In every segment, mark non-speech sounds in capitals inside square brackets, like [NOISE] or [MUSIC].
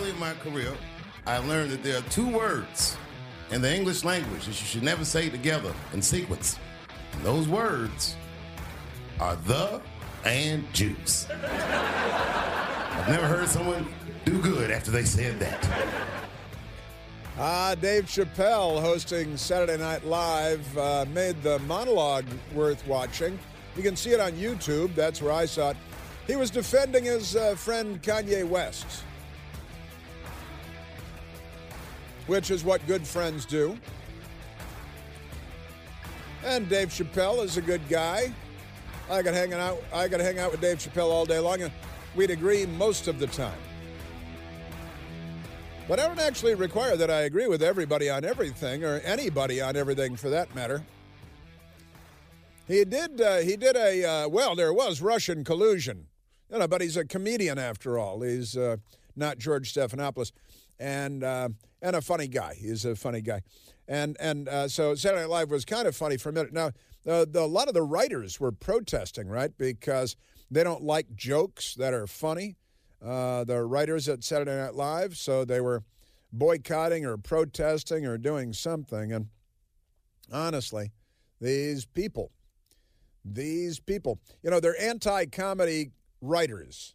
early in my career, I learned that there are two words in the English language that you should never say together in sequence. And those words are the and juice. I've never heard someone do good after they said that. Ah, Dave Chappelle hosting Saturday Night Live uh, made the monologue worth watching. You can see it on YouTube. That's where I saw it. He was defending his uh, friend Kanye West, which is what good friends do. And Dave Chappelle is a good guy. I could hang out. I could hang out with Dave Chappelle all day long, and we'd agree most of the time. But I don't actually require that I agree with everybody on everything, or anybody on everything for that matter. He did. Uh, he did a uh, well. There was Russian collusion, you know. But he's a comedian after all. He's uh, not George Stephanopoulos, and uh, and a funny guy. He's a funny guy, and and uh, so Saturday Night Live was kind of funny for a minute. Now, the, a lot of the writers were protesting, right, because they don't like jokes that are funny. Uh, the writers at Saturday Night Live, so they were boycotting or protesting or doing something. And honestly, these people, these people, you know, they're anti comedy writers.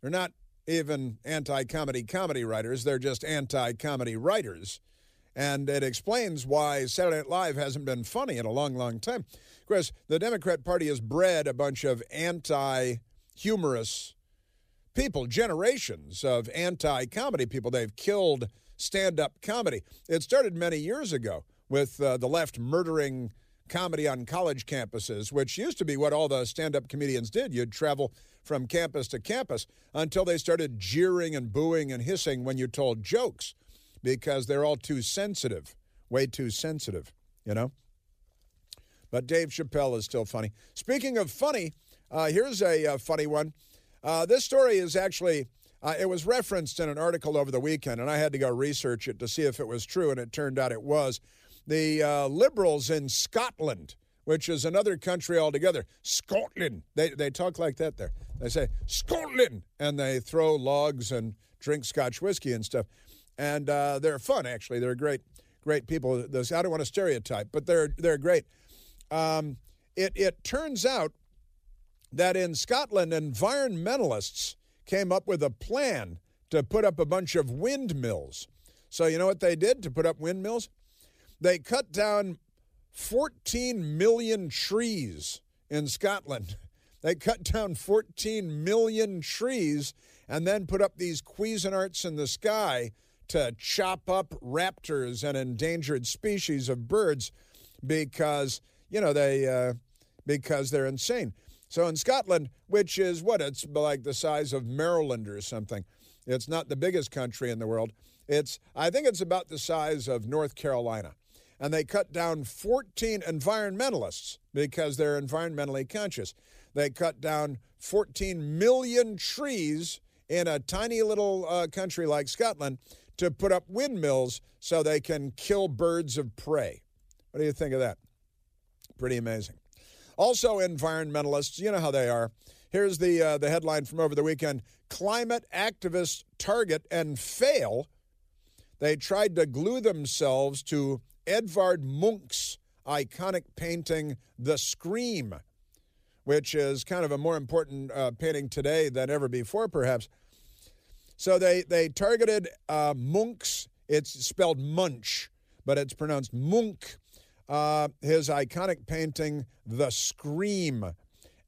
They're not even anti comedy comedy writers, they're just anti comedy writers. And it explains why Saturday Night Live hasn't been funny in a long, long time. Of course, the Democrat Party has bred a bunch of anti humorous people, generations of anti comedy people. They've killed stand up comedy. It started many years ago with uh, the left murdering comedy on college campuses, which used to be what all the stand up comedians did. You'd travel from campus to campus until they started jeering and booing and hissing when you told jokes because they're all too sensitive, way too sensitive, you know? But Dave Chappelle is still funny. Speaking of funny, uh, here's a, a funny one. Uh, this story is actually, uh, it was referenced in an article over the weekend, and I had to go research it to see if it was true, and it turned out it was. The uh, liberals in Scotland, which is another country altogether, Scotland, they, they talk like that there. They say, Scotland, and they throw logs and drink Scotch whiskey and stuff. And uh, they're fun, actually. They're great, great people. I don't want to stereotype, but they're, they're great. Um, it, it turns out that in Scotland, environmentalists came up with a plan to put up a bunch of windmills. So, you know what they did to put up windmills? They cut down 14 million trees in Scotland. They cut down 14 million trees and then put up these Cuisinarts in the sky to chop up raptors and endangered species of birds because, you know, they, uh, because they're insane. So in Scotland, which is what? It's like the size of Maryland or something. It's not the biggest country in the world. It's, I think it's about the size of North Carolina. And they cut down 14 environmentalists because they're environmentally conscious. They cut down 14 million trees in a tiny little uh, country like Scotland to put up windmills so they can kill birds of prey. What do you think of that? Pretty amazing. Also, environmentalists, you know how they are. Here's the, uh, the headline from over the weekend Climate activists target and fail. They tried to glue themselves to Edvard Munch's iconic painting, The Scream, which is kind of a more important uh, painting today than ever before, perhaps. So they, they targeted uh, Munch's, it's spelled Munch, but it's pronounced Munch uh, his iconic painting, The Scream.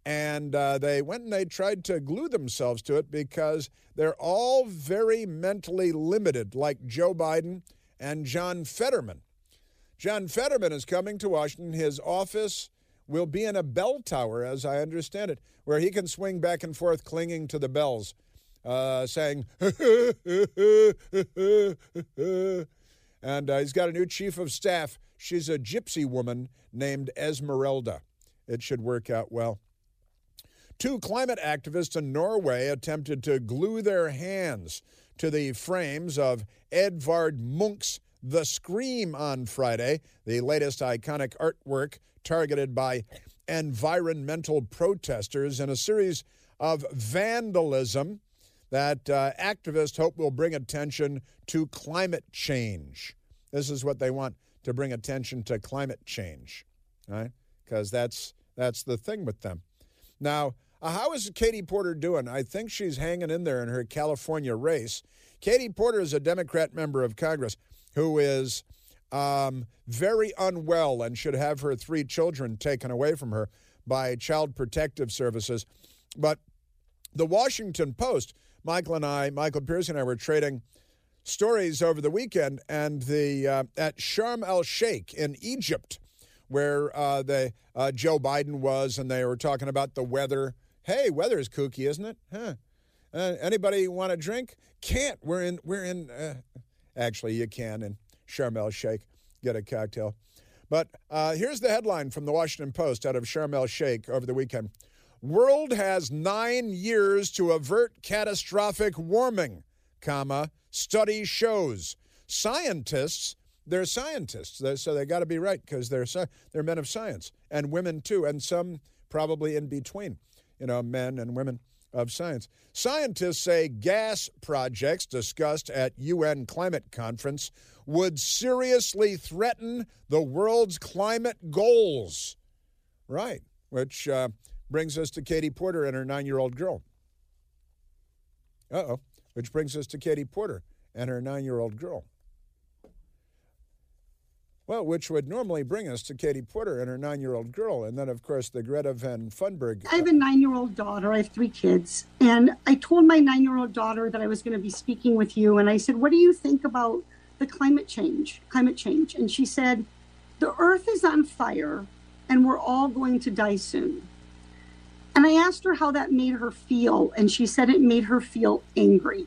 And uh, they went and they tried to glue themselves to it because they're all very mentally limited, like Joe Biden and John Fetterman. John Fetterman is coming to Washington. His office will be in a bell tower, as I understand it, where he can swing back and forth clinging to the bells, uh, saying, [LAUGHS] and uh, he's got a new chief of staff She's a gypsy woman named Esmeralda. It should work out well. Two climate activists in Norway attempted to glue their hands to the frames of Edvard Munch's The Scream on Friday, the latest iconic artwork targeted by environmental protesters in a series of vandalism that uh, activists hope will bring attention to climate change. This is what they want to bring attention to climate change, right? Because that's that's the thing with them. Now, uh, how is Katie Porter doing? I think she's hanging in there in her California race. Katie Porter is a Democrat member of Congress who is um, very unwell and should have her three children taken away from her by Child Protective Services. But the Washington Post, Michael and I, Michael Pierce and I were trading stories over the weekend, and the uh, at Sharm el Sheikh in Egypt, where uh, the uh, Joe Biden was, and they were talking about the weather. Hey, weather is kooky, isn't it? Huh? Uh, anybody want a drink? Can't. We're in. We're in. Actually, you can in Sharm el Sheikh get a cocktail. But uh, here's the headline from the Washington Post out of Sharm el Sheikh over the weekend. World has nine years to avert catastrophic warming, comma, study shows. Scientists, they're scientists, so they got to be right because they're, they're men of science, and women too, and some probably in between, you know, men and women of science. Scientists say gas projects discussed at UN climate conference would seriously threaten the world's climate goals. Right, which uh, brings us to Katie Porter and her nine year old girl. Uh oh, which brings us to Katie Porter and her nine year old girl. Well, which would normally bring us to Katie Porter and her nine year old girl. And then, of course, the Greta Van Thunberg. I have a uh, nine year old daughter. I have three kids. And I told my nine year old daughter that I was going to be speaking with you. And I said, What do you think about the climate change? Climate change. And she said, The earth is on fire and we're all going to die soon. And I asked her how that made her feel, and she said it made her feel angry.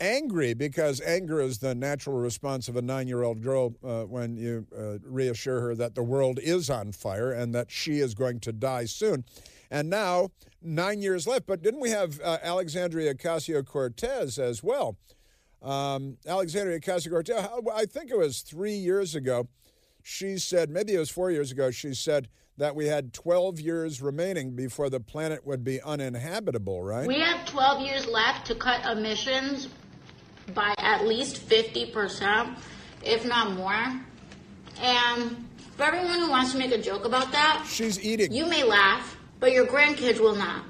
Angry because anger is the natural response of a nine year old girl uh, when you uh, reassure her that the world is on fire and that she is going to die soon. And now, nine years left, but didn't we have uh, Alexandria Ocasio Cortez as well? Um, Alexandria Ocasio Cortez, I think it was three years ago, she said, maybe it was four years ago, she said, that we had 12 years remaining before the planet would be uninhabitable, right? We have 12 years left to cut emissions by at least 50%, if not more. And for everyone who wants to make a joke about that, she's eating. You may laugh, but your grandkids will not.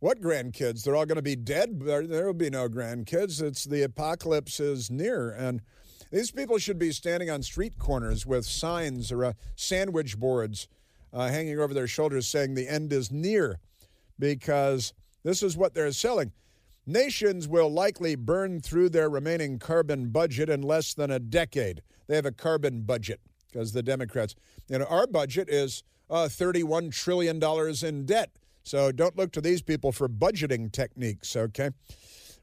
What grandkids? They're all going to be dead. There, there will be no grandkids. It's the apocalypse is near. And these people should be standing on street corners with signs or uh, sandwich boards uh, hanging over their shoulders saying the end is near because this is what they're selling. Nations will likely burn through their remaining carbon budget in less than a decade. They have a carbon budget because the Democrats, you know, our budget is uh, $31 trillion in debt. So don't look to these people for budgeting techniques, okay?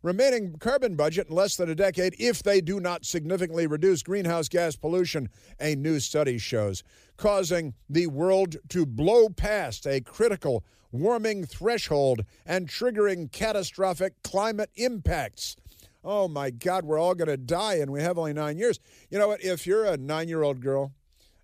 Remaining carbon budget in less than a decade if they do not significantly reduce greenhouse gas pollution, a new study shows, causing the world to blow past a critical warming threshold and triggering catastrophic climate impacts. Oh my God, we're all going to die, and we have only nine years. You know what? If you're a nine year old girl,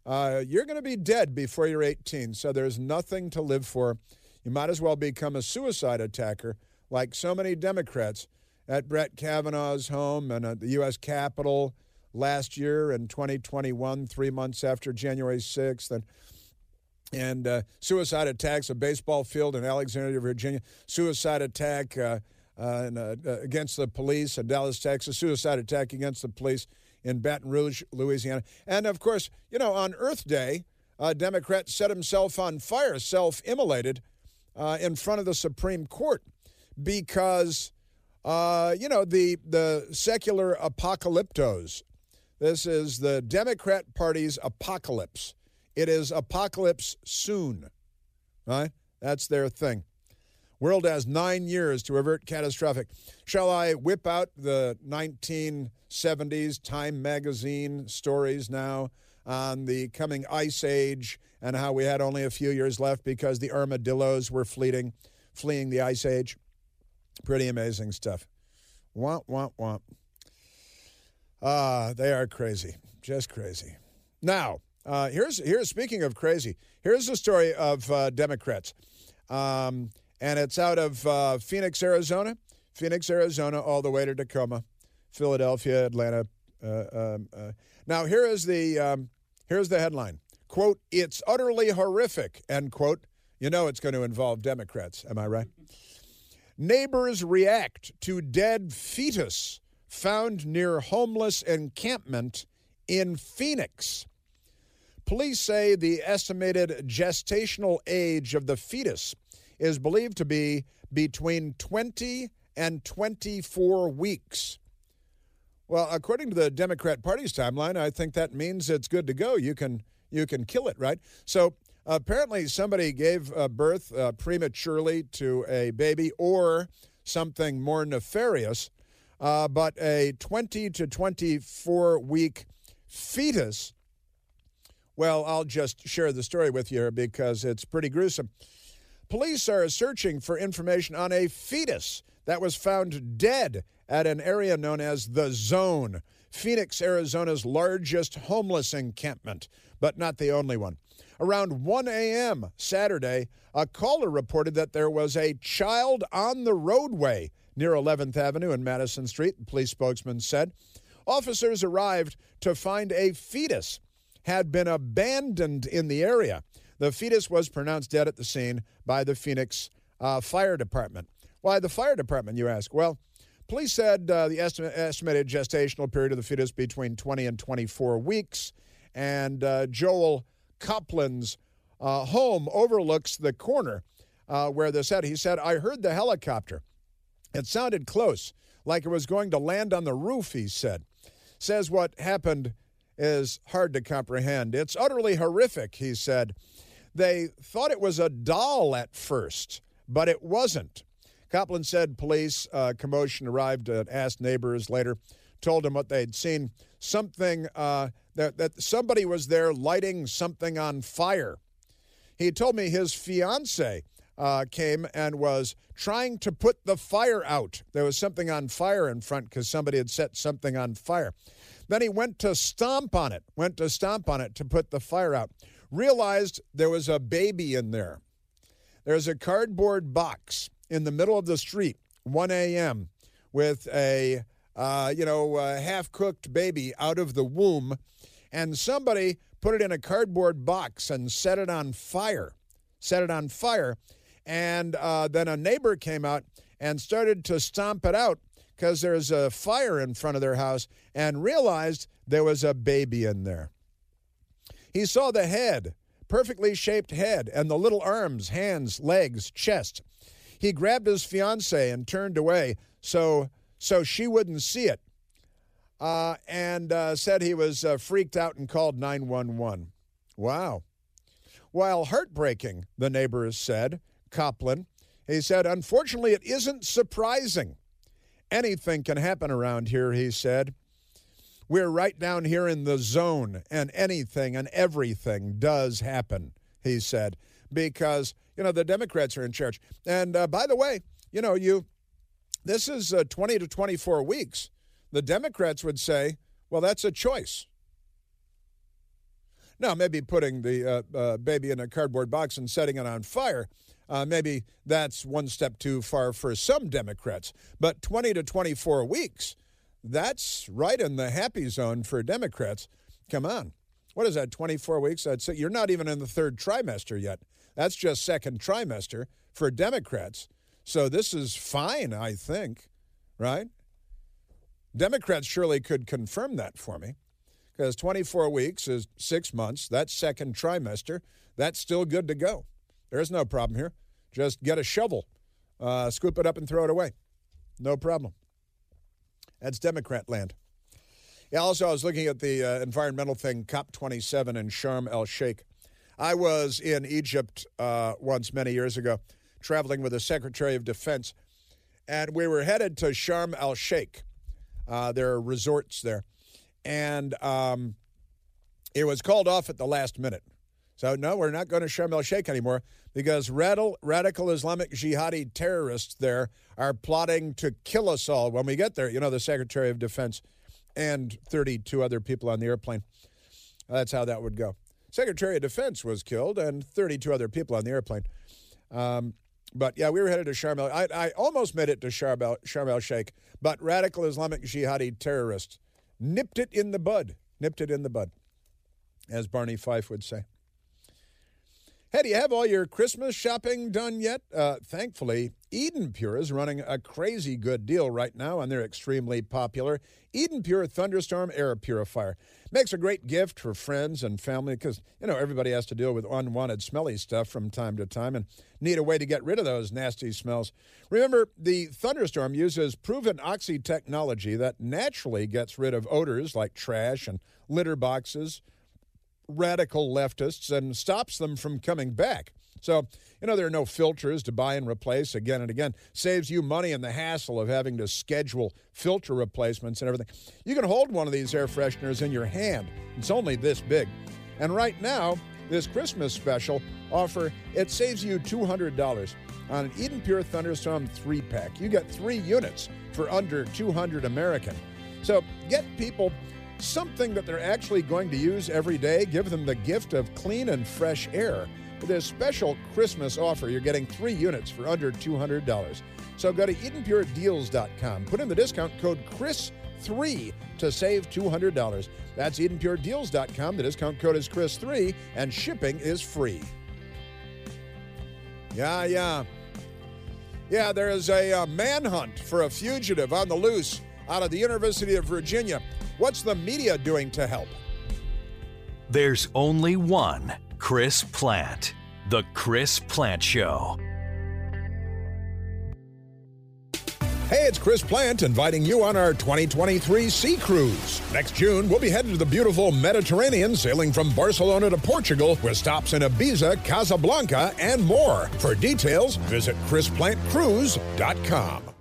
uh, you're going to be dead before you're 18, so there's nothing to live for. You might as well become a suicide attacker like so many Democrats at Brett Kavanaugh's home and at the U.S. Capitol last year in 2021, three months after January 6th, and and uh, suicide attacks, a baseball field in Alexandria, Virginia, suicide attack uh, uh, uh, against the police in Dallas, Texas, suicide attack against the police in Baton Rouge, Louisiana, and of course, you know, on Earth Day, a Democrat set himself on fire, self-immolated, uh, in front of the Supreme Court because uh, you know, the, the secular apocalyptos. This is the Democrat Party's apocalypse. It is apocalypse soon, right? That's their thing. World has nine years to avert catastrophic. Shall I whip out the 1970s Time magazine stories now on the coming ice age and how we had only a few years left because the armadillos were fleeting, fleeing the ice age? Pretty amazing stuff. Womp, womp, womp. Ah, uh, they are crazy. Just crazy. Now, uh, here's, here's, speaking of crazy, here's the story of uh, Democrats. Um, and it's out of uh, Phoenix, Arizona. Phoenix, Arizona, all the way to Tacoma, Philadelphia, Atlanta. Uh, um, uh. Now here is the um, here's the headline: "Quote: It's utterly horrific." End quote. You know it's going to involve Democrats. Am I right? Neighbors react to dead fetus found near homeless encampment in Phoenix. Police say the estimated gestational age of the fetus is believed to be between 20 and 24 weeks. Well, according to the Democrat Party's timeline, I think that means it's good to go. You can you can kill it, right? So apparently, somebody gave uh, birth uh, prematurely to a baby or something more nefarious. Uh, but a 20 to 24 week fetus. Well, I'll just share the story with you because it's pretty gruesome. Police are searching for information on a fetus that was found dead at an area known as the Zone, Phoenix, Arizona's largest homeless encampment, but not the only one. Around 1 a.m. Saturday, a caller reported that there was a child on the roadway near 11th Avenue and Madison Street, the police spokesman said. Officers arrived to find a fetus had been abandoned in the area. The fetus was pronounced dead at the scene by the Phoenix uh, Fire Department. Why the fire department, you ask? Well, police said uh, the estimated gestational period of the fetus between 20 and 24 weeks, and uh, Joel Copland's uh, home overlooks the corner uh, where this said. He said, I heard the helicopter. It sounded close, like it was going to land on the roof, he said. Says what happened is hard to comprehend. It's utterly horrific, he said. They thought it was a doll at first, but it wasn't. Copland said police uh, commotion arrived and asked neighbors later, told him what they'd seen. Something uh, that, that somebody was there lighting something on fire. He told me his fiance uh, came and was trying to put the fire out. There was something on fire in front because somebody had set something on fire. Then he went to stomp on it, went to stomp on it to put the fire out. Realized there was a baby in there. There's a cardboard box in the middle of the street, 1 a.m., with a uh, you know half cooked baby out of the womb, and somebody put it in a cardboard box and set it on fire. Set it on fire, and uh, then a neighbor came out and started to stomp it out because there's a fire in front of their house and realized there was a baby in there. He saw the head, perfectly shaped head, and the little arms, hands, legs, chest. He grabbed his fiancee and turned away so so she wouldn't see it, uh, and uh, said he was uh, freaked out and called 911. Wow. While heartbreaking, the neighbors said, Copland, he said, unfortunately, it isn't surprising. Anything can happen around here, he said. We're right down here in the zone, and anything and everything does happen, he said, because, you know, the Democrats are in charge. And uh, by the way, you know, you this is uh, 20 to 24 weeks. The Democrats would say, well, that's a choice. Now, maybe putting the uh, uh, baby in a cardboard box and setting it on fire, uh, maybe that's one step too far for some Democrats. But 20 to 24 weeks, that's right in the happy zone for Democrats. Come on. What is that, 24 weeks? That's You're not even in the third trimester yet. That's just second trimester for Democrats. So this is fine, I think, right? Democrats surely could confirm that for me because 24 weeks is six months. That's second trimester. That's still good to go. There's no problem here. Just get a shovel, uh, scoop it up, and throw it away. No problem. That's Democrat land. Yeah, also, I was looking at the uh, environmental thing, COP27 in Sharm el Sheikh. I was in Egypt uh, once many years ago traveling with the Secretary of Defense, and we were headed to Sharm el Sheikh. Uh, there are resorts there, and um, it was called off at the last minute. So no, we're not going to Sharm el Sheikh anymore because radical, radical Islamic jihadi terrorists there are plotting to kill us all when we get there. You know, the Secretary of Defense and 32 other people on the airplane. That's how that would go. Secretary of Defense was killed and 32 other people on the airplane. Um, But yeah, we were headed to Sharm el I, I almost made it to Sharm el, Sharm el Sheikh, but radical Islamic jihadi terrorists nipped it in the bud. Nipped it in the bud, as Barney Fife would say. Hey, do you have all your Christmas shopping done yet? Uh, thankfully, Eden Pure is running a crazy good deal right now on their extremely popular Eden Pure Thunderstorm Air Purifier. Makes a great gift for friends and family because, you know, everybody has to deal with unwanted smelly stuff from time to time and need a way to get rid of those nasty smells. Remember, the Thunderstorm uses proven oxy technology that naturally gets rid of odors like trash and litter boxes radical leftists and stops them from coming back. So, you know, there are no filters to buy and replace again and again. Saves you money and the hassle of having to schedule filter replacements and everything. You can hold one of these air fresheners in your hand. It's only this big. And right now, this Christmas special offer, it saves you $200 on an Eden Pure Thunderstorm 3 pack. You get 3 units for under 200 American. So, get people something that they're actually going to use every day. Give them the gift of clean and fresh air. With this special Christmas offer, you're getting three units for under $200. So go to EdenPureDeals.com. Put in the discount code CHRIS3 to save $200. That's EdenPureDeals.com. The discount code is CHRIS3 and shipping is free. Yeah, yeah. Yeah, there is a uh, manhunt for a fugitive on the loose out of the University of Virginia. What's the media doing to help? There's only one Chris Plante. The Chris Plante Show. Hey, it's Chris Plante inviting you on our 2023 Sea Cruise. Next June, we'll be headed to the beautiful Mediterranean, sailing from Barcelona to Portugal, with stops in Ibiza, Casablanca, and more. For details, visit ChrisPlanteCruise.com.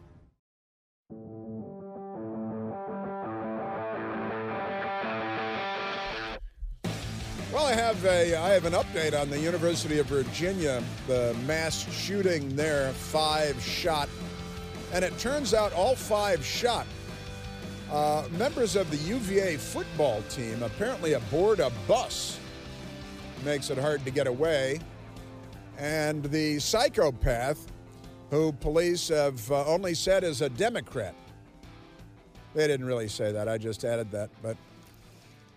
have a I have an update on the University of Virginia, the mass shooting there, five shot, and it turns out all five shot. Uh, members of the UVA football team apparently aboard a bus makes it hard to get away, and the psychopath, who police have uh, only said is a Democrat. They didn't really say that. I just added that, but.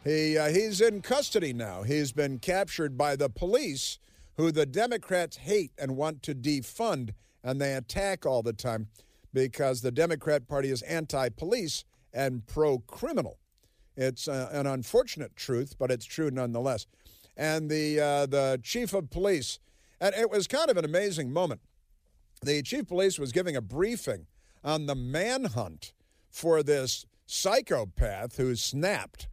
He, uh, he's in custody now. He's been captured by the police, who the Democrats hate and want to defund, and they attack all the time because the Democrat Party is anti police and pro criminal. It's uh, an unfortunate truth, but it's true nonetheless. And the, uh, the chief of police, and it was kind of an amazing moment. The chief of police was giving a briefing on the manhunt for this psychopath who snapped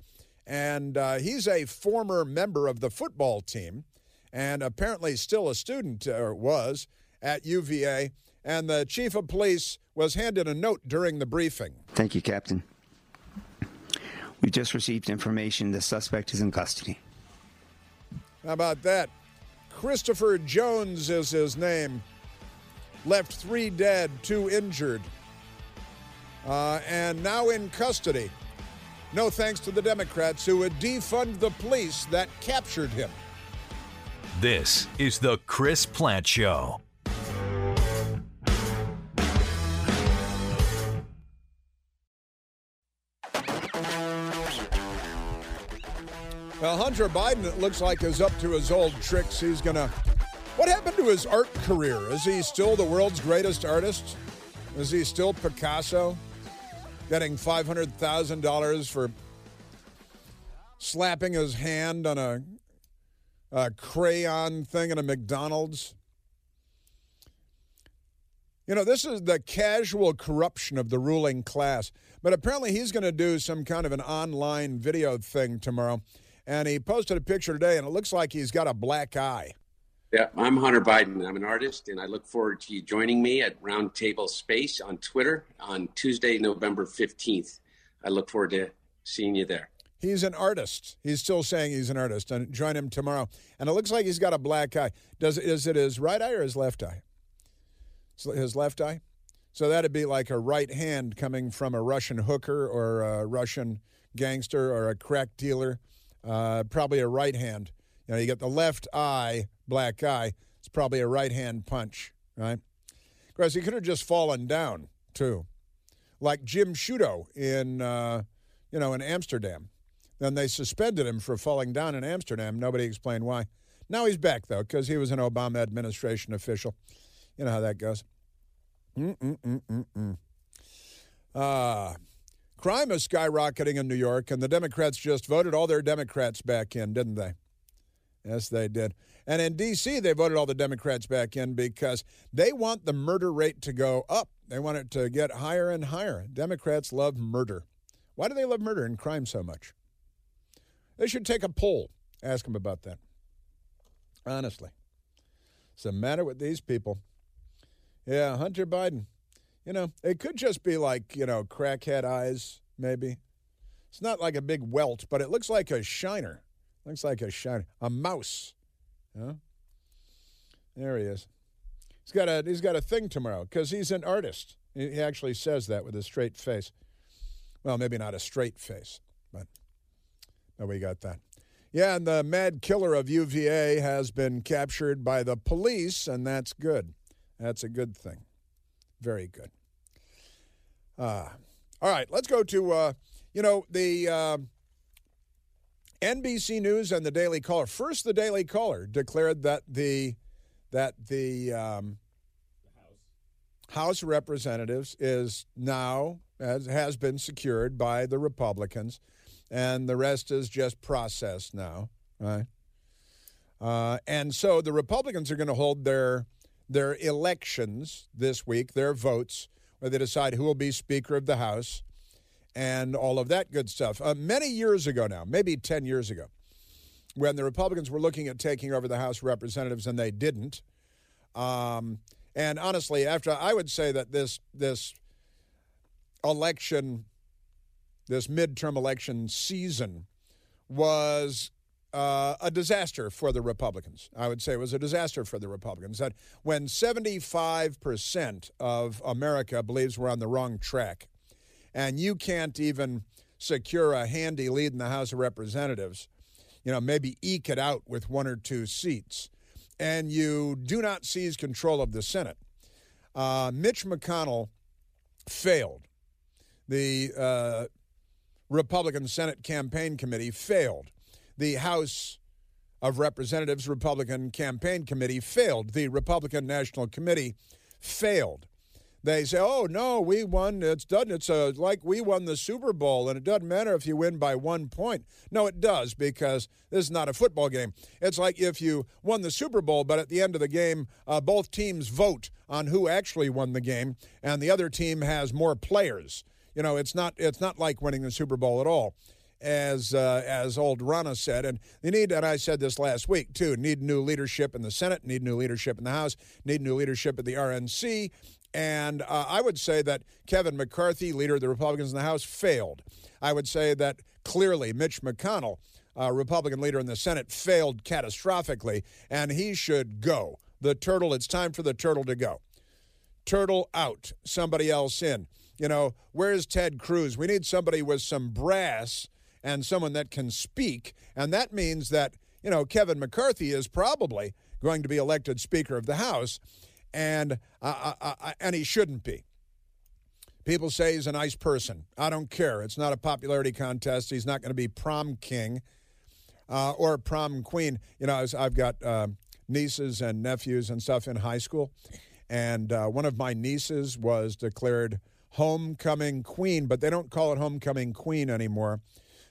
and uh, he's a former member of the football team and apparently still a student, or was, at UVA. And the chief of police was handed a note during the briefing. Thank you, Captain. We just received information the suspect is in custody. How about that? Christopher Jones is his name. Left three dead, two injured, uh, and now in custody. No thanks to the Democrats who would defund the police that captured him. This is the Chris Plante Show. Well, Hunter Biden, it looks like, is up to his old tricks. He's going to. What happened to his art career? Is he still the world's greatest artist? Is he still Picasso? Getting $500,000 for slapping his hand on a, a crayon thing at a McDonald's? You know, this is the casual corruption of the ruling class. But apparently, he's going to do some kind of an online video thing tomorrow. And he posted a picture today, and it looks like he's got a black eye. Yeah, I'm Hunter Biden. I'm an artist, and I look forward to you joining me at Roundtable Space on Twitter on Tuesday, November 15th. I look forward to seeing you there. He's an artist. He's still saying he's an artist, and join him tomorrow. And it looks like he's got a black eye. Does is it his right eye or his left eye? His left eye. So that'd be like a right hand coming from a Russian hooker or a Russian gangster or a crack dealer. Uh, probably a right hand. You know, you get the left eye, black eye. It's probably a right hand punch, right? Of course, he could have just fallen down too, like Jim Sciutto in uh, you know in Amsterdam. Then they suspended him for falling down in Amsterdam. Nobody explained why. Now he's back though because he was an Obama administration official. You know how that goes. Mm-mm-mm-mm-mm. Uh, crime is skyrocketing in New York, and the Democrats just voted all their Democrats back in, didn't they? Yes, they did. And in D.C., they voted all the Democrats back in because they want the murder rate to go up. They want it to get higher and higher. Democrats love murder. Why do they love murder and crime so much? They should take a poll, ask them about that. Honestly. What's the matter with these people? Yeah, Hunter Biden. You know, it could just be like, you know, crackhead eyes, maybe. It's not like a big welt, but it looks like a shiner. Looks like a shiner. A mouse. Huh? There he is. He's got a he's got a thing tomorrow because he's an artist. He actually says that with a straight face. Well, maybe not a straight face, but no, we got that. Yeah, and the mad killer of UVA has been captured by the police, and that's good. That's a good thing. Very good. Uh, all right, let's go to, uh, you know, the uh, NBC News and the Daily Caller. First, the Daily Caller declared that the that the um, House of Representatives is now has, has been secured by the Republicans, and the rest is just process now, right? Uh, and so the Republicans are going to hold their their elections this week, their votes, where they decide who will be Speaker of the House and all of that good stuff. Uh, many years ago now, maybe 10 years ago, when the Republicans were looking at taking over the House of Representatives and they didn't. Um, and honestly, after I would say that this this election, this midterm election season, was uh, a disaster for the Republicans. I would say it was a disaster for the Republicans. That when 75% of America believes we're on the wrong track, and you can't even secure a handy lead in the House of Representatives, you know, maybe eke it out with one or two seats, and you do not seize control of the Senate. Uh, Mitch McConnell failed. The uh, Republican Senate Campaign Committee failed the House of Representatives Republican Campaign Committee failed. The Republican National Committee failed. They say, "Oh no, we won. It's done. It's a, like we won the Super Bowl, and it doesn't matter if you win by one point." No, it does because this is not a football game. It's like if you won the Super Bowl, but at the end of the game, uh, both teams vote on who actually won the game, and the other team has more players. You know, it's not it's not like winning the Super Bowl at all as uh, as old Rana said, and they need, and I said this last week too, need new leadership in the Senate, need new leadership in the House, need new leadership at the RNC, and uh, I would say that Kevin McCarthy, leader of the Republicans in the House, failed. I would say that clearly Mitch McConnell, uh, Republican leader in the Senate, failed catastrophically, and he should go. The turtle, it's time for the turtle to go. Turtle out, somebody else in. You know, where's Ted Cruz? We need somebody with some brass and someone that can speak. And that means that, you know, Kevin McCarthy is probably going to be elected Speaker of the House, and, uh, uh, uh, and he shouldn't be. People say he's a nice person. I don't care. It's not a popularity contest. He's not going to be prom king uh, or prom queen. You know, I've got uh, nieces and nephews and stuff in high school, and uh, one of my nieces was declared homecoming queen, but they don't call it homecoming queen anymore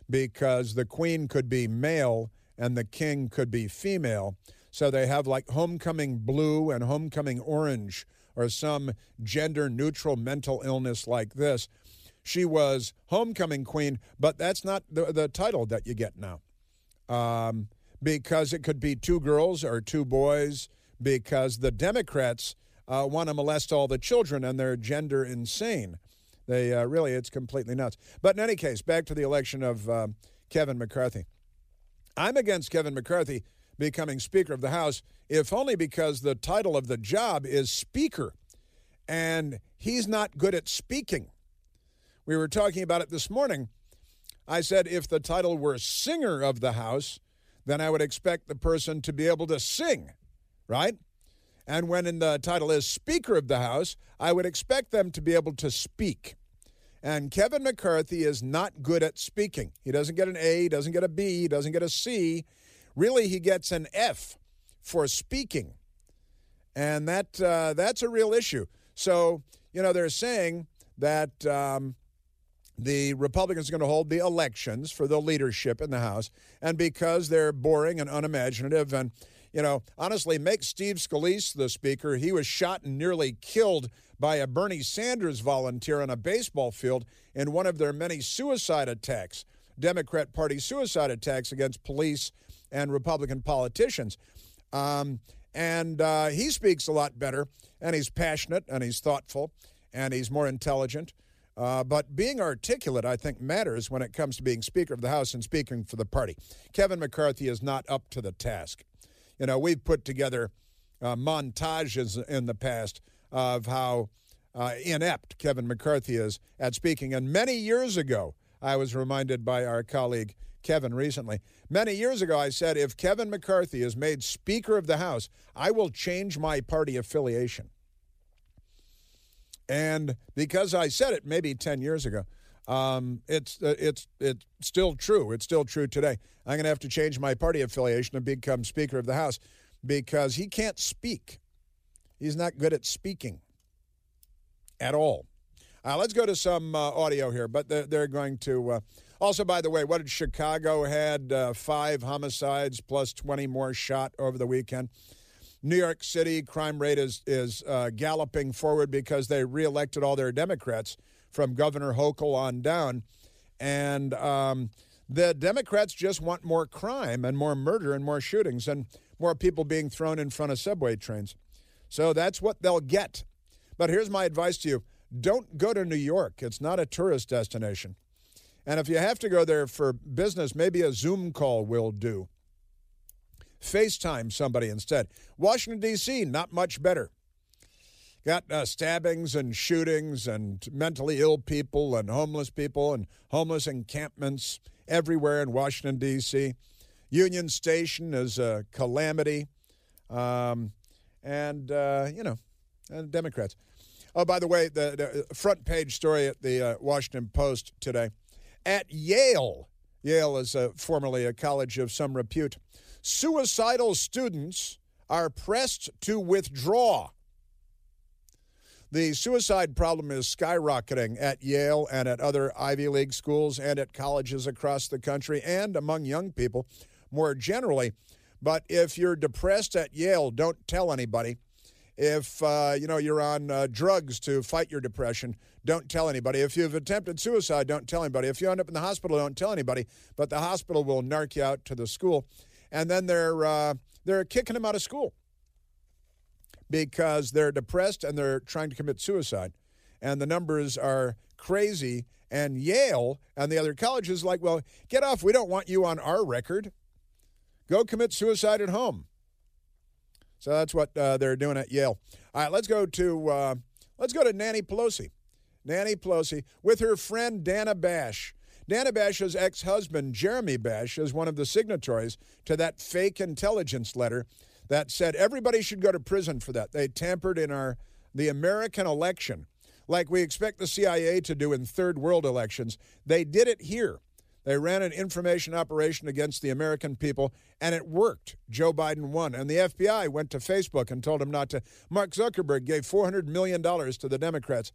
because the queen could be male and the king could be female. So they have like homecoming blue and homecoming orange or some gender neutral mental illness like this. She was homecoming queen, but that's not the, the title that you get now. Um, because it could be two girls or two boys, because the Democrats uh, want to molest all the children and they're gender insane. They uh, really, it's completely nuts. But in any case, back to the election of uh, Kevin McCarthy. I'm against Kevin McCarthy becoming Speaker of the House, if only because the title of the job is Speaker, and he's not good at speaking. We were talking about it this morning. I said if the title were Singer of the House, then I would expect the person to be able to sing, right? And when in the title is Speaker of the House, I would expect them to be able to speak. And Kevin McCarthy is not good at speaking. He doesn't get an A, he doesn't get a B, he doesn't get a C. Really, he gets an F for speaking. And that uh, that's a real issue. So, you know, they're saying that um, the Republicans are going to hold the elections for the leadership in the House. And because they're boring and unimaginative and you know, honestly, make Steve Scalise the speaker. He was shot and nearly killed by a Bernie Sanders volunteer on a baseball field in one of their many suicide attacks, Democrat Party suicide attacks against police and Republican politicians. Um, and uh, he speaks a lot better, and he's passionate, and he's thoughtful, and he's more intelligent. Uh, but being articulate, I think, matters when it comes to being Speaker of the House and speaking for the party. Kevin McCarthy is not up to the task. You know, we've put together uh, montages in the past of how uh, inept Kevin McCarthy is at speaking. And many years ago, I was reminded by our colleague Kevin recently. Many years ago, I said, if Kevin McCarthy is made Speaker of the House, I will change my party affiliation. And because I said it maybe 10 years ago, um, it's uh, it's it's still true. It's still true today. I'm going to have to change my party affiliation and become Speaker of the House because he can't speak. He's not good at speaking at all. Uh, let's go to some uh, audio here, but they're, they're going to. Also, by the way, what did Chicago had uh, five homicides plus 20 more shot over the weekend? New York City crime rate is is uh, galloping forward because they reelected all their Democrats from Governor Hochul on down. And um, the Democrats just want more crime and more murder and more shootings and more people being thrown in front of subway trains. So that's what they'll get. But here's my advice to you don't go to New York, it's not a tourist destination. And if you have to go there for business, maybe a Zoom call will do. FaceTime somebody instead. Washington, D.C., not much better. Got uh, stabbings and shootings and mentally ill people and homeless people and homeless encampments everywhere in Washington, D.C. Union Station is a calamity. Um, and, uh, you know, and Democrats. Oh, by the way, the, the front page story at the uh, Washington Post today. At Yale, Yale is uh, formerly a college of some repute, suicidal students are pressed to withdraw the suicide problem is skyrocketing at Yale and at other Ivy League schools and at colleges across the country and among young people more generally. But if you're depressed at Yale, don't tell anybody. If uh, you know you're on uh, drugs to fight your depression, don't tell anybody. If you've attempted suicide, don't tell anybody. If you end up in the hospital, don't tell anybody. But the hospital will narc you out to the school, and then they're uh, they're kicking them out of school because they're depressed and they're trying to commit suicide. And the numbers are crazy. And Yale and the other colleges like, well, get off. We don't want you on our record. Go commit suicide at home. So that's what uh, they're doing at Yale. All right, let's go to uh, let's go to Nancy Pelosi. Nancy Pelosi with her friend Dana Bash. Dana Bash's ex-husband Jeremy Bash is one of the signatories to that fake intelligence letter that said everybody should go to prison for that. They tampered in our the American election like we expect the CIA to do in third world elections. They did it here. They ran an information operation against the American people, and it worked. Joe Biden won. And the FBI went to Facebook and told him not to. Mark Zuckerberg gave $400 million to the Democrats.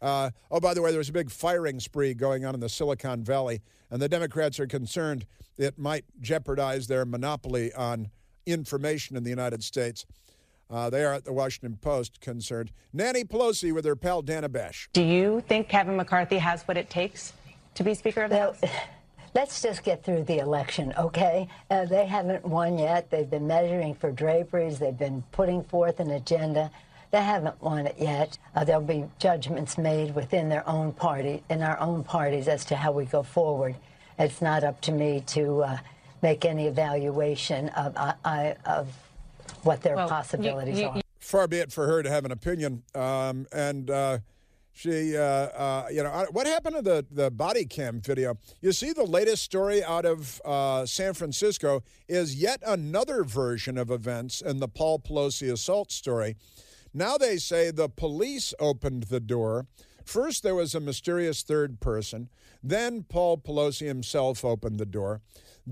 Uh, oh, by the way, there was a big firing spree going on in the Silicon Valley, and the Democrats are concerned it might jeopardize their monopoly on information in the United States. Uh, they are at the Washington Post concerned. Nancy Pelosi with her pal Dana Bash. Do you think Kevin McCarthy has what it takes to be Speaker of the well, House? [LAUGHS] Let's just get through the election, okay? Uh, they haven't won yet. They've been measuring for draperies. They've been putting forth an agenda. They haven't won it yet. Uh, there'll be judgments made within their own party, in our own parties, as to how we go forward. It's not up to me to uh, make any evaluation of, uh, of what their well, possibilities you, you, are. Far be it for her to have an opinion. Um, and uh, She, uh, uh, you know, what happened to the, the body cam video? You see, the latest story out of uh, San Francisco is yet another version of events in the Paul Pelosi assault story. Now they say the police opened the door. First, there was a mysterious third person. Then Paul Pelosi himself opened the door.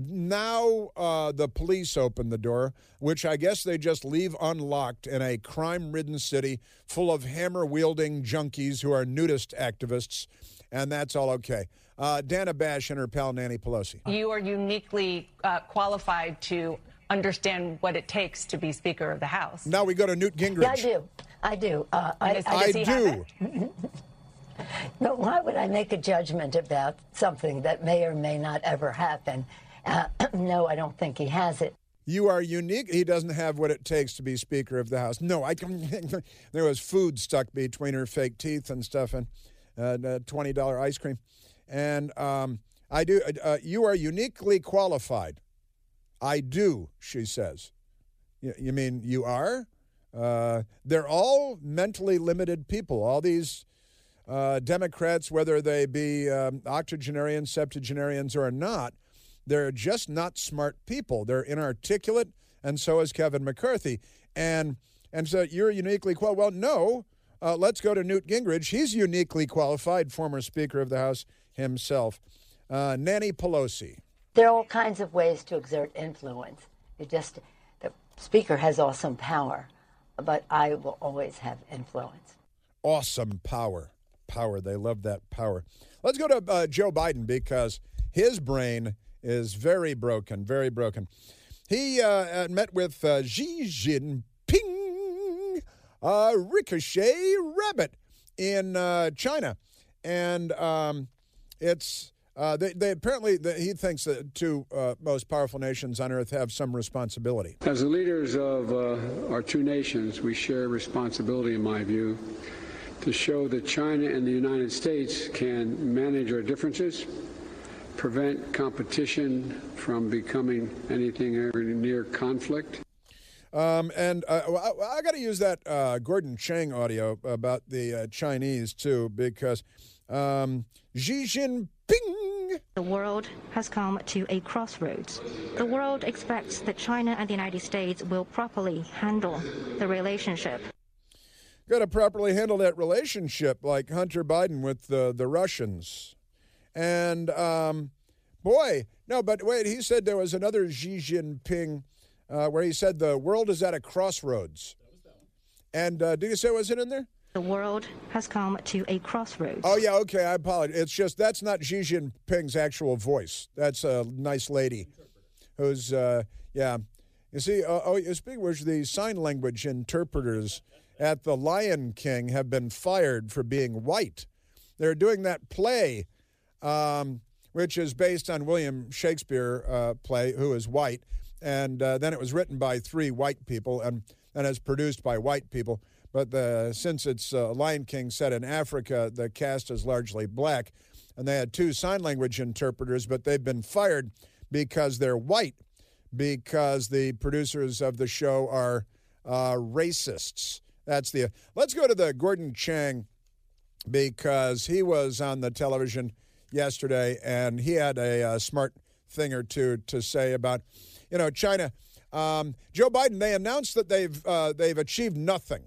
Now uh, the police open the door, which I guess they just leave unlocked in a crime ridden city full of hammer wielding junkies who are nudist activists, and that's all okay. Uh, Dana Bash and her pal Nanny Pelosi. You are uniquely uh, qualified to understand what it takes to be Speaker of the House. Now we go to Newt Gingrich. Yeah, I do. I do. Uh, I, I, I do. [LAUGHS] but why would I make a judgment about something that may or may not ever happen? Uh, [CLEARS THROAT] no, I don't think he has it. You are unique. He doesn't have what it takes to be Speaker of the House. No, I can. [LAUGHS] there was food stuck between her fake teeth and stuff, and uh, twenty dollar ice cream. And um, I do. Uh, you are uniquely qualified. I do, she says. You, you mean you are? Uh, they're all mentally limited people. All these uh, Democrats, whether they be um, octogenarians, septuagenarians, or not, they're just not smart people. They're inarticulate, and so is Kevin McCarthy. And and so you're uniquely qualified. Well, no. Uh, let's go to Newt Gingrich. He's uniquely qualified, former Speaker of the House himself. Uh, Nanny Pelosi. There are all kinds of ways to exert influence. You just the Speaker has awesome power, but I will always have influence. Awesome power, power. They love that power. Let's go to uh, Joe Biden because his brain is very broken, very broken. He uh, met with uh, Xi Jinping, uh, Ricochet Rabbit, in uh, China, and um, it's. Uh, they, they, apparently he thinks that two uh, most powerful nations on earth have some responsibility. As the leaders of uh, our two nations, we share responsibility, in my view, to show that China and the United States can manage our differences prevent competition from becoming anything near conflict? Um, and uh, I, I got to use that uh, Gordon Chang audio about the uh, Chinese too, because um, Xi Jinping. The world has come to a crossroads. The world expects that China and the United States will properly handle the relationship. Got to properly handle that relationship, like Hunter Biden with the the Russians. And um, boy, no, but wait, he said there was another Xi Jinping uh, where he said the world is at a crossroads. And uh, did you say was it in there? The world has come to a crossroads. Oh yeah, okay. I apologize. It's just that's not Xi Jinping's actual voice. That's a nice lady, who's uh, yeah. You see, uh, oh, speaking which, the sign language interpreters at the Lion King have been fired for being white. They're doing that play um, which is based on William Shakespeare uh, play, who is white, and uh, then it was written by three white people and and is produced by white people. But the, since it's uh, Lion King set in Africa, the cast is largely black, and they had two sign language interpreters, but they've been fired because they're white, because the producers of the show are uh, racists. That's the. Let's go to the Gordon Chang because he was on the television yesterday, and he had a, uh, smart thing or two to say about, you know, China. Um, Joe Biden. They announced that they've uh, they've achieved nothing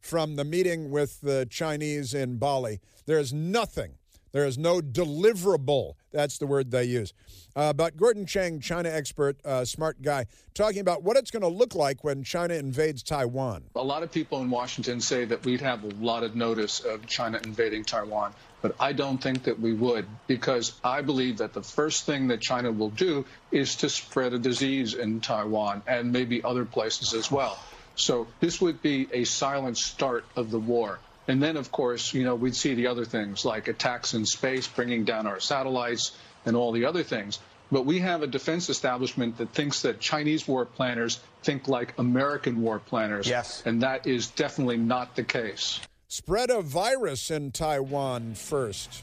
from the meeting with the Chinese in Bali. There is nothing. There is no deliverable. That's the word they use. Uh, but Gordon Chang, China expert, uh, smart guy, talking about what it's going to look like when China invades Taiwan. A lot of people in Washington say that we'd have a lot of notice of China invading Taiwan but I don't think that we would because I believe that the first thing that China will do is to spread a disease in Taiwan and maybe other places as well. So this would be a silent start of the war. And then, of course, you know, we'd see the other things like attacks in space, bringing down our satellites, and all the other things. But we have a defense establishment that thinks that Chinese war planners think like American war planners. Yes. And that is definitely not the case. Spread a virus in Taiwan first.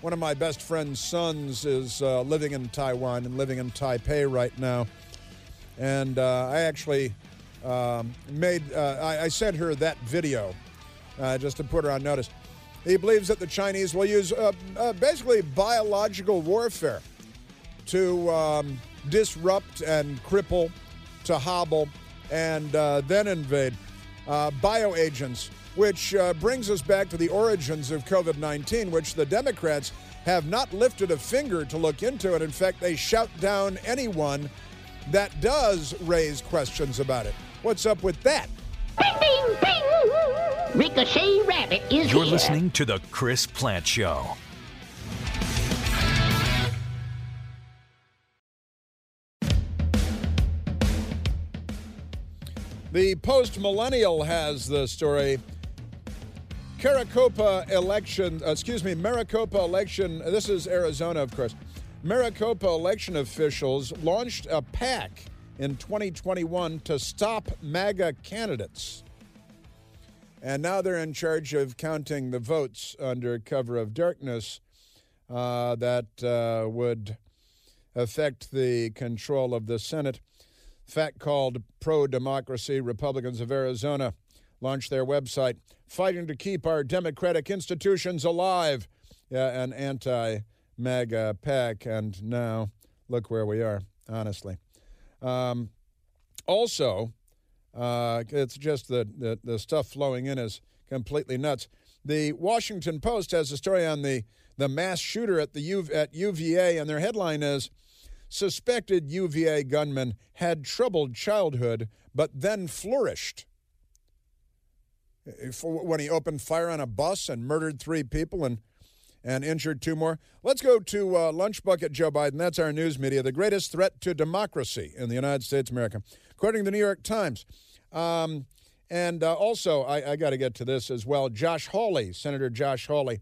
One of my best friend's sons is uh, living in Taiwan and living in Taipei right now. And uh, I actually um, made, uh, I, I, sent her that video uh, just to put her on notice. He believes that the Chinese will use uh, uh, basically biological warfare to um, disrupt and cripple, to hobble, and uh, then invade. Uh, bioagents, which uh, brings us back to the origins of COVID 19, which the Democrats have not lifted a finger to look into it. In fact, they shout down anyone that does raise questions about it. What's up with that? Bing, bing, bing! Ricochet Rabbit is You're here. listening to The Chris Plante Show. The post millennial has the story. Maricopa election, uh, excuse me, Maricopa election. This is Arizona, of course. Maricopa election officials launched a PAC in 2021 to stop MAGA candidates. And now they're in charge of counting the votes under cover of darkness uh, that uh, would affect the control of the Senate. PAC called Pro Democracy Republicans of Arizona launched their website, fighting to keep our democratic institutions alive. Yeah, an anti MAGA PAC. And now look where we are, honestly. Um, also, uh, it's just that the, the stuff flowing in is completely nuts. The Washington Post has a story on the, the mass shooter at the U, at UVA, and their headline is Suspected UVA gunman had troubled childhood, but then flourished. When he opened fire on a bus and murdered three people and and injured two more. Let's go to uh, Lunch Bucket Joe Biden. That's our news media. The greatest threat to democracy in the United States of America, according to the New York Times. Um, and uh, also, I, I got to get to this as well. Josh Hawley, Senator Josh Hawley,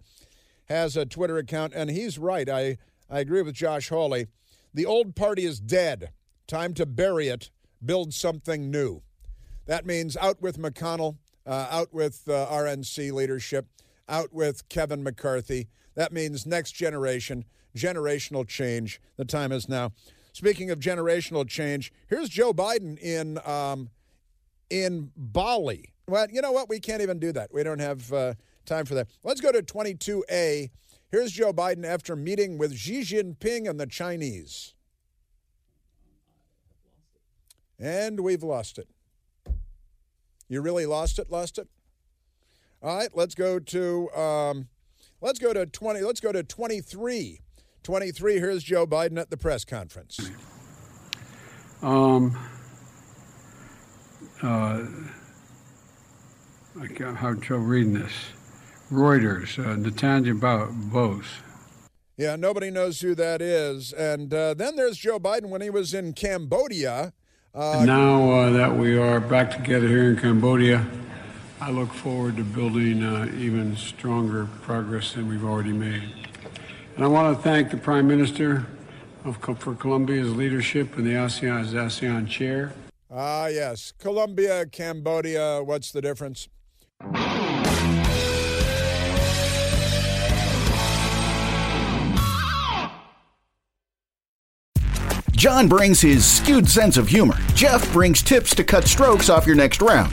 has a Twitter account, and he's right. I, I agree with Josh Hawley. The old party is dead. Time to bury it, build something new. That means out with McConnell, uh, out with uh, RNC leadership, out with Kevin McCarthy. That means next generation, generational change. The time is now. Speaking of generational change, here's Joe Biden in um, in Bali. Well, you know what? We can't even do that. We don't have uh, time for that. Let's go to 22A. Here's Joe Biden after meeting with Xi Jinping and the Chinese. And we've lost it. You really lost it, lost it? All right, let's go to um, let's go to 20 let's go to 23. 23 here's Joe Biden at the press conference. Um, uh, I can't have trouble reading this. Reuters, uh, Natanja Bose. Yeah, nobody knows who that is. And uh, then there's Joe Biden when he was in Cambodia. Uh, now uh, that we are back together here in Cambodia, I look forward to building uh, even stronger progress than we've already made. And I want to thank the Prime Minister of, for Colombia's leadership and the ASEAN ASEAN chair. Ah, yes. Colombia, Cambodia, what's the difference? John brings his skewed sense of humor. Jeff brings tips to cut strokes off your next round.